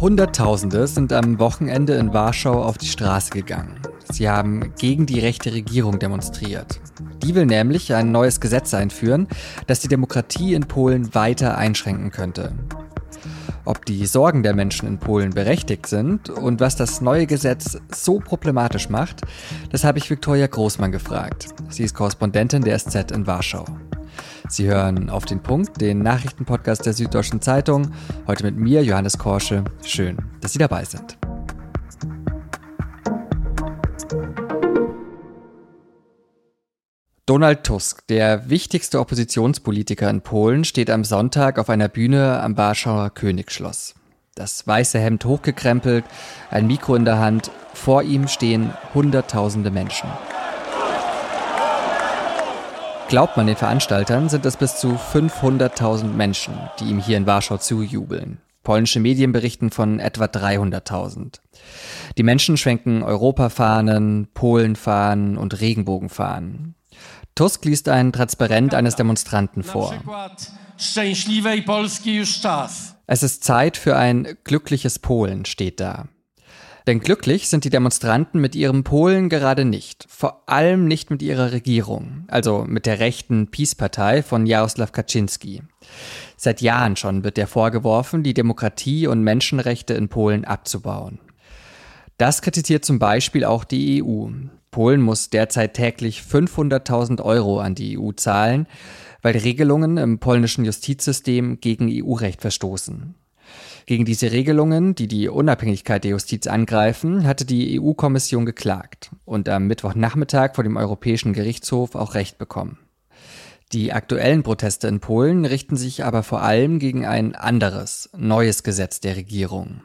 Hunderttausende sind am Wochenende in Warschau auf die Straße gegangen. Sie haben gegen die rechte Regierung demonstriert. Die will nämlich ein neues Gesetz einführen, das die Demokratie in Polen weiter einschränken könnte. Ob die Sorgen der Menschen in Polen berechtigt sind und was das neue Gesetz so problematisch macht, das habe ich Viktoria Großmann gefragt. Sie ist Korrespondentin der SZ in Warschau. Sie hören auf den Punkt, den Nachrichtenpodcast der Süddeutschen Zeitung. Heute mit mir, Johannes Korsche. Schön, dass Sie dabei sind. Donald Tusk, der wichtigste Oppositionspolitiker in Polen, steht am Sonntag auf einer Bühne am Warschauer Königsschloss. Das weiße Hemd hochgekrempelt, ein Mikro in der Hand. Vor ihm stehen Hunderttausende Menschen. Glaubt man den Veranstaltern, sind es bis zu 500.000 Menschen, die ihm hier in Warschau zujubeln. Polnische Medien berichten von etwa 300.000. Die Menschen schwenken Europafahnen, Polenfahnen und Regenbogenfahnen. Tusk liest ein Transparent eines Demonstranten vor. Es ist Zeit für ein glückliches Polen, steht da. Denn glücklich sind die Demonstranten mit ihrem Polen gerade nicht. Vor allem nicht mit ihrer Regierung, also mit der rechten Peace-Partei von Jaroslaw Kaczynski. Seit Jahren schon wird der vorgeworfen, die Demokratie und Menschenrechte in Polen abzubauen. Das kritisiert zum Beispiel auch die EU. Polen muss derzeit täglich 500.000 Euro an die EU zahlen, weil Regelungen im polnischen Justizsystem gegen EU-Recht verstoßen. Gegen diese Regelungen, die die Unabhängigkeit der Justiz angreifen, hatte die EU-Kommission geklagt und am Mittwochnachmittag vor dem Europäischen Gerichtshof auch Recht bekommen. Die aktuellen Proteste in Polen richten sich aber vor allem gegen ein anderes, neues Gesetz der Regierung.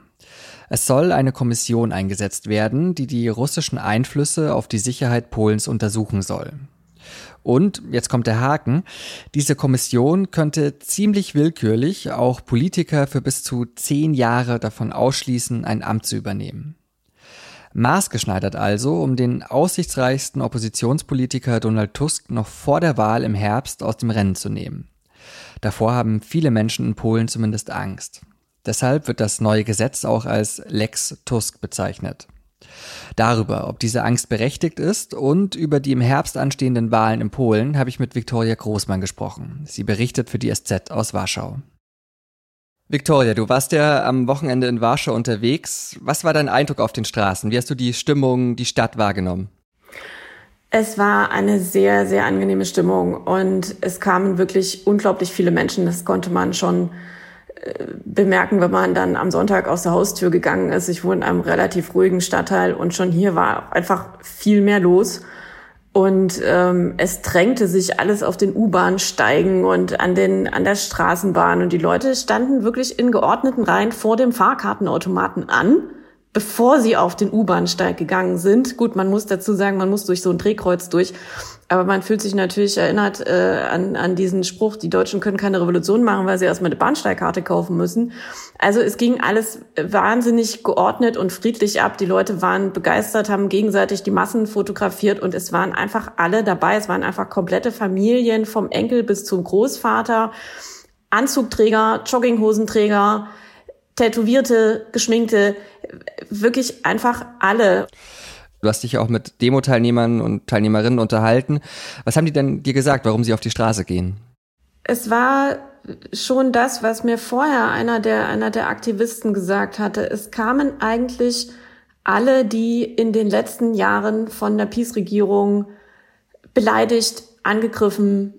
Es soll eine Kommission eingesetzt werden, die die russischen Einflüsse auf die Sicherheit Polens untersuchen soll. Und, jetzt kommt der Haken, diese Kommission könnte ziemlich willkürlich auch Politiker für bis zu zehn Jahre davon ausschließen, ein Amt zu übernehmen. Maßgeschneidert also, um den aussichtsreichsten Oppositionspolitiker Donald Tusk noch vor der Wahl im Herbst aus dem Rennen zu nehmen. Davor haben viele Menschen in Polen zumindest Angst. Deshalb wird das neue Gesetz auch als Lex Tusk bezeichnet. Darüber, ob diese Angst berechtigt ist und über die im Herbst anstehenden Wahlen in Polen habe ich mit Viktoria Großmann gesprochen. Sie berichtet für die SZ aus Warschau. Viktoria, du warst ja am Wochenende in Warschau unterwegs. Was war dein Eindruck auf den Straßen? Wie hast du die Stimmung, die Stadt wahrgenommen? Es war eine sehr, sehr angenehme Stimmung und es kamen wirklich unglaublich viele Menschen. Das konnte man schon bemerken, wenn man dann am Sonntag aus der Haustür gegangen ist. Ich wohne in einem relativ ruhigen Stadtteil und schon hier war einfach viel mehr los. Und ähm, es drängte sich alles auf den U-Bahn-Steigen und an, den, an der Straßenbahn. Und die Leute standen wirklich in geordneten Reihen vor dem Fahrkartenautomaten an bevor sie auf den U-Bahnsteig gegangen sind. Gut, man muss dazu sagen, man muss durch so ein Drehkreuz durch. Aber man fühlt sich natürlich erinnert äh, an, an diesen Spruch, die Deutschen können keine Revolution machen, weil sie erstmal eine Bahnsteigkarte kaufen müssen. Also es ging alles wahnsinnig geordnet und friedlich ab. Die Leute waren begeistert, haben gegenseitig die Massen fotografiert und es waren einfach alle dabei. Es waren einfach komplette Familien vom Enkel bis zum Großvater, Anzugträger, Jogginghosenträger, Tätowierte, Geschminkte, wirklich einfach alle. Du hast dich auch mit Demo-Teilnehmern und Teilnehmerinnen unterhalten. Was haben die denn dir gesagt, warum sie auf die Straße gehen? Es war schon das, was mir vorher einer der, einer der Aktivisten gesagt hatte. Es kamen eigentlich alle, die in den letzten Jahren von der Peace-Regierung beleidigt, angegriffen,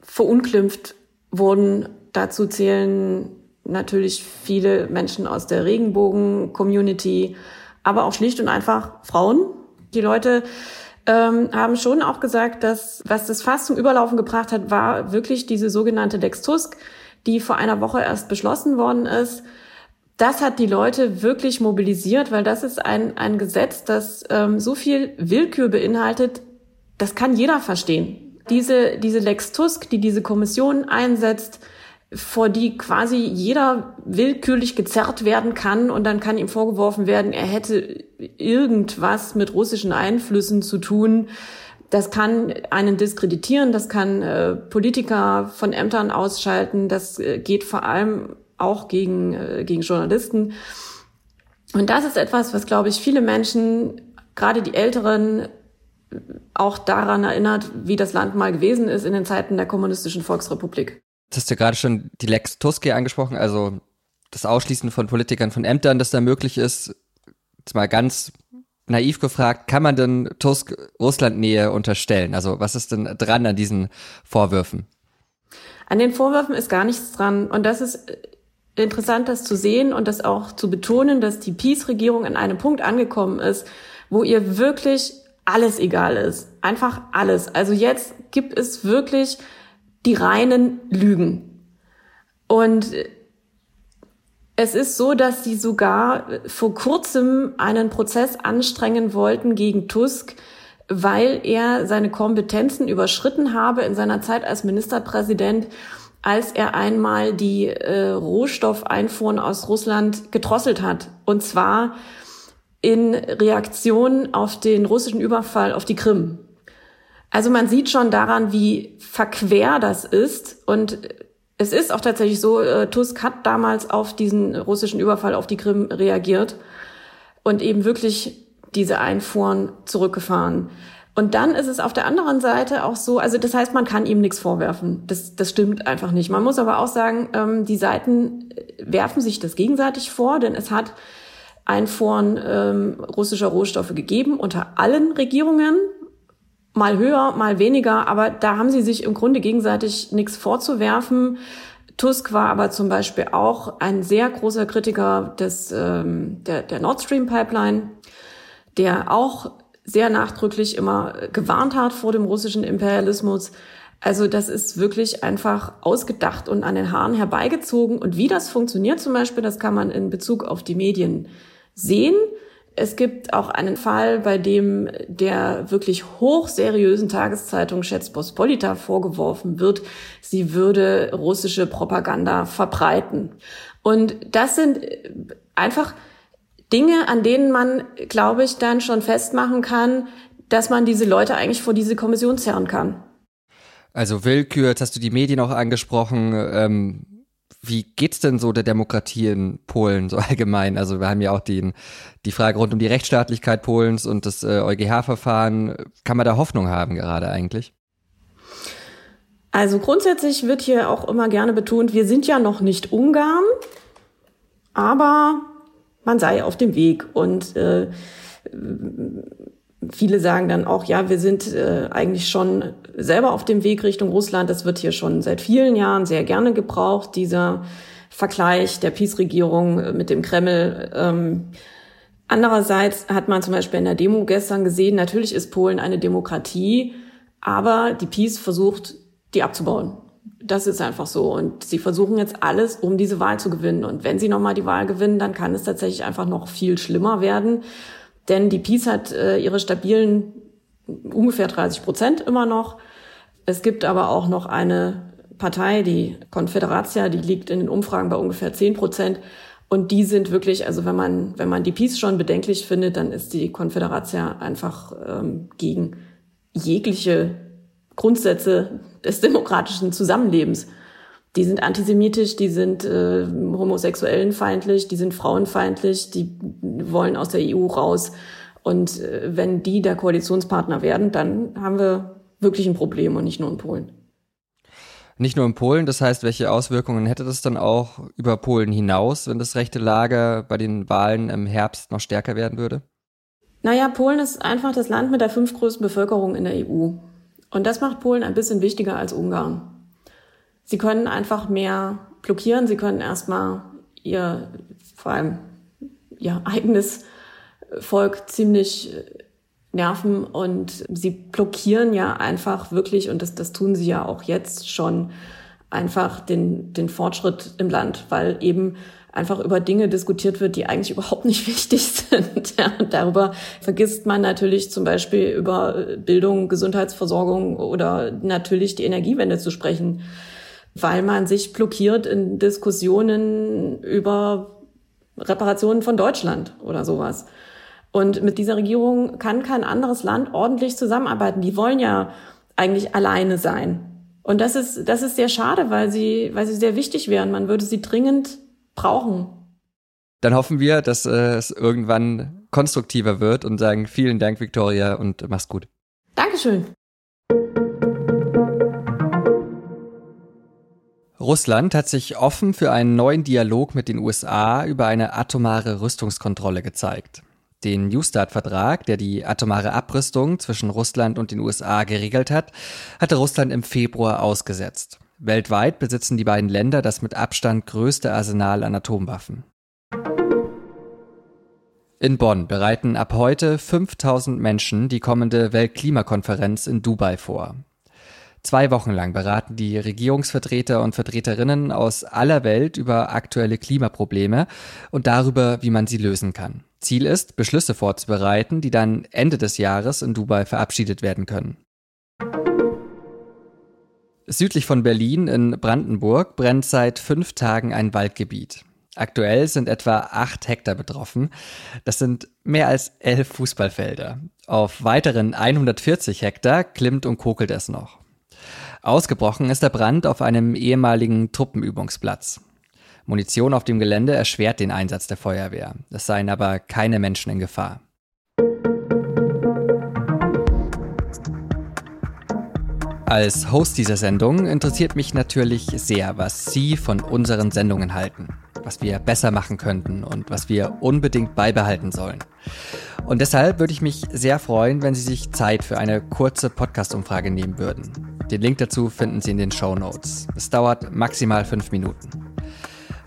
verunglimpft wurden. Dazu zählen natürlich viele Menschen aus der Regenbogen-Community, aber auch schlicht und einfach Frauen. Die Leute ähm, haben schon auch gesagt, dass was das fast zum Überlaufen gebracht hat, war wirklich diese sogenannte Lex Tusk, die vor einer Woche erst beschlossen worden ist. Das hat die Leute wirklich mobilisiert, weil das ist ein, ein Gesetz, das ähm, so viel Willkür beinhaltet, das kann jeder verstehen. Diese, diese Lex Tusk, die diese Kommission einsetzt, vor die quasi jeder willkürlich gezerrt werden kann und dann kann ihm vorgeworfen werden, er hätte irgendwas mit russischen Einflüssen zu tun. Das kann einen diskreditieren, das kann äh, Politiker von Ämtern ausschalten, das äh, geht vor allem auch gegen, äh, gegen Journalisten. Und das ist etwas, was, glaube ich, viele Menschen, gerade die Älteren, auch daran erinnert, wie das Land mal gewesen ist in den Zeiten der kommunistischen Volksrepublik. Das hast du gerade schon die Lex Tuske angesprochen, also das Ausschließen von Politikern von Ämtern, das da möglich ist. Jetzt mal ganz naiv gefragt, kann man denn Tusk Russlandnähe unterstellen? Also was ist denn dran an diesen Vorwürfen? An den Vorwürfen ist gar nichts dran. Und das ist interessant, das zu sehen und das auch zu betonen, dass die Peace-Regierung an einem Punkt angekommen ist, wo ihr wirklich alles egal ist. Einfach alles. Also jetzt gibt es wirklich die reinen Lügen. Und es ist so, dass sie sogar vor kurzem einen Prozess anstrengen wollten gegen Tusk, weil er seine Kompetenzen überschritten habe in seiner Zeit als Ministerpräsident, als er einmal die äh, Rohstoffeinfuhren aus Russland gedrosselt hat. Und zwar in Reaktion auf den russischen Überfall auf die Krim. Also man sieht schon daran, wie verquer das ist. Und es ist auch tatsächlich so, äh, Tusk hat damals auf diesen russischen Überfall auf die Krim reagiert und eben wirklich diese Einfuhren zurückgefahren. Und dann ist es auf der anderen Seite auch so, also das heißt, man kann ihm nichts vorwerfen. Das, das stimmt einfach nicht. Man muss aber auch sagen, ähm, die Seiten werfen sich das gegenseitig vor, denn es hat Einfuhren ähm, russischer Rohstoffe gegeben unter allen Regierungen, mal höher, mal weniger, aber da haben sie sich im Grunde gegenseitig nichts vorzuwerfen. Tusk war aber zum Beispiel auch ein sehr großer Kritiker des, ähm, der, der Nord Stream Pipeline, der auch sehr nachdrücklich immer gewarnt hat vor dem russischen Imperialismus. Also das ist wirklich einfach ausgedacht und an den Haaren herbeigezogen. Und wie das funktioniert zum Beispiel, das kann man in Bezug auf die Medien sehen. Es gibt auch einen Fall, bei dem der wirklich hochseriösen Tageszeitung Schätzpospolita vorgeworfen wird, sie würde russische Propaganda verbreiten. Und das sind einfach Dinge, an denen man, glaube ich, dann schon festmachen kann, dass man diese Leute eigentlich vor diese Kommission zerren kann. Also Willkür, jetzt hast du die Medien auch angesprochen. Ähm, wie geht's denn so der Demokratie in Polen so allgemein? Also wir haben ja auch die, die Frage rund um die Rechtsstaatlichkeit Polens und das äh, EuGH-Verfahren. Kann man da Hoffnung haben gerade eigentlich? Also grundsätzlich wird hier auch immer gerne betont, wir sind ja noch nicht Ungarn, aber man sei auf dem Weg. Und äh, viele sagen dann auch, ja, wir sind äh, eigentlich schon selber auf dem Weg Richtung Russland. Das wird hier schon seit vielen Jahren sehr gerne gebraucht, dieser Vergleich der Peace-Regierung mit dem Kreml. Ähm, andererseits hat man zum Beispiel in der Demo gestern gesehen, natürlich ist Polen eine Demokratie, aber die Peace versucht, die abzubauen. Das ist einfach so. Und sie versuchen jetzt alles, um diese Wahl zu gewinnen. Und wenn sie nochmal die Wahl gewinnen, dann kann es tatsächlich einfach noch viel schlimmer werden. Denn die Peace hat äh, ihre stabilen ungefähr 30 Prozent immer noch. Es gibt aber auch noch eine Partei, die Confederatia, die liegt in den Umfragen bei ungefähr 10 Prozent. Und die sind wirklich, also wenn man, wenn man die Peace schon bedenklich findet, dann ist die Confederatia einfach ähm, gegen jegliche Grundsätze des demokratischen Zusammenlebens. Die sind antisemitisch, die sind äh, homosexuellenfeindlich, die sind frauenfeindlich, die wollen aus der EU raus. Und äh, wenn die der Koalitionspartner werden, dann haben wir wirklich ein Problem und nicht nur in Polen. Nicht nur in Polen, das heißt, welche Auswirkungen hätte das dann auch über Polen hinaus, wenn das rechte Lager bei den Wahlen im Herbst noch stärker werden würde? Naja, Polen ist einfach das Land mit der fünftgrößten Bevölkerung in der EU. Und das macht Polen ein bisschen wichtiger als Ungarn. Sie können einfach mehr blockieren, sie können erstmal ihr, vor allem ihr eigenes Volk ziemlich nerven und sie blockieren ja einfach wirklich, und das, das tun sie ja auch jetzt schon, einfach den, den Fortschritt im Land, weil eben einfach über Dinge diskutiert wird, die eigentlich überhaupt nicht wichtig sind. Ja, und darüber vergisst man natürlich zum Beispiel über Bildung, Gesundheitsversorgung oder natürlich die Energiewende zu sprechen, weil man sich blockiert in Diskussionen über Reparationen von Deutschland oder sowas. Und mit dieser Regierung kann kein anderes Land ordentlich zusammenarbeiten. Die wollen ja eigentlich alleine sein. Und das ist, das ist sehr schade, weil sie, weil sie sehr wichtig wären. Man würde sie dringend brauchen. Dann hoffen wir, dass äh, es irgendwann konstruktiver wird und sagen vielen Dank, Victoria, und mach's gut. Dankeschön. Russland hat sich offen für einen neuen Dialog mit den USA über eine atomare Rüstungskontrolle gezeigt. Den New START-Vertrag, der die atomare Abrüstung zwischen Russland und den USA geregelt hat, hatte Russland im Februar ausgesetzt. Weltweit besitzen die beiden Länder das mit Abstand größte Arsenal an Atomwaffen. In Bonn bereiten ab heute 5000 Menschen die kommende Weltklimakonferenz in Dubai vor. Zwei Wochen lang beraten die Regierungsvertreter und Vertreterinnen aus aller Welt über aktuelle Klimaprobleme und darüber, wie man sie lösen kann. Ziel ist, Beschlüsse vorzubereiten, die dann Ende des Jahres in Dubai verabschiedet werden können. Südlich von Berlin in Brandenburg brennt seit fünf Tagen ein Waldgebiet. Aktuell sind etwa acht Hektar betroffen. Das sind mehr als elf Fußballfelder. Auf weiteren 140 Hektar klimmt und kokelt es noch. Ausgebrochen ist der Brand auf einem ehemaligen Truppenübungsplatz. Munition auf dem Gelände erschwert den Einsatz der Feuerwehr. Es seien aber keine Menschen in Gefahr. Als Host dieser Sendung interessiert mich natürlich sehr, was Sie von unseren Sendungen halten, was wir besser machen könnten und was wir unbedingt beibehalten sollen. Und deshalb würde ich mich sehr freuen, wenn Sie sich Zeit für eine kurze Podcast-Umfrage nehmen würden. Den Link dazu finden Sie in den Show Notes. Es dauert maximal fünf Minuten.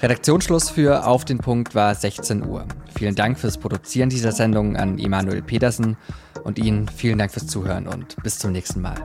Redaktionsschluss für Auf den Punkt war 16 Uhr. Vielen Dank fürs Produzieren dieser Sendung an Emanuel Pedersen und Ihnen vielen Dank fürs Zuhören und bis zum nächsten Mal.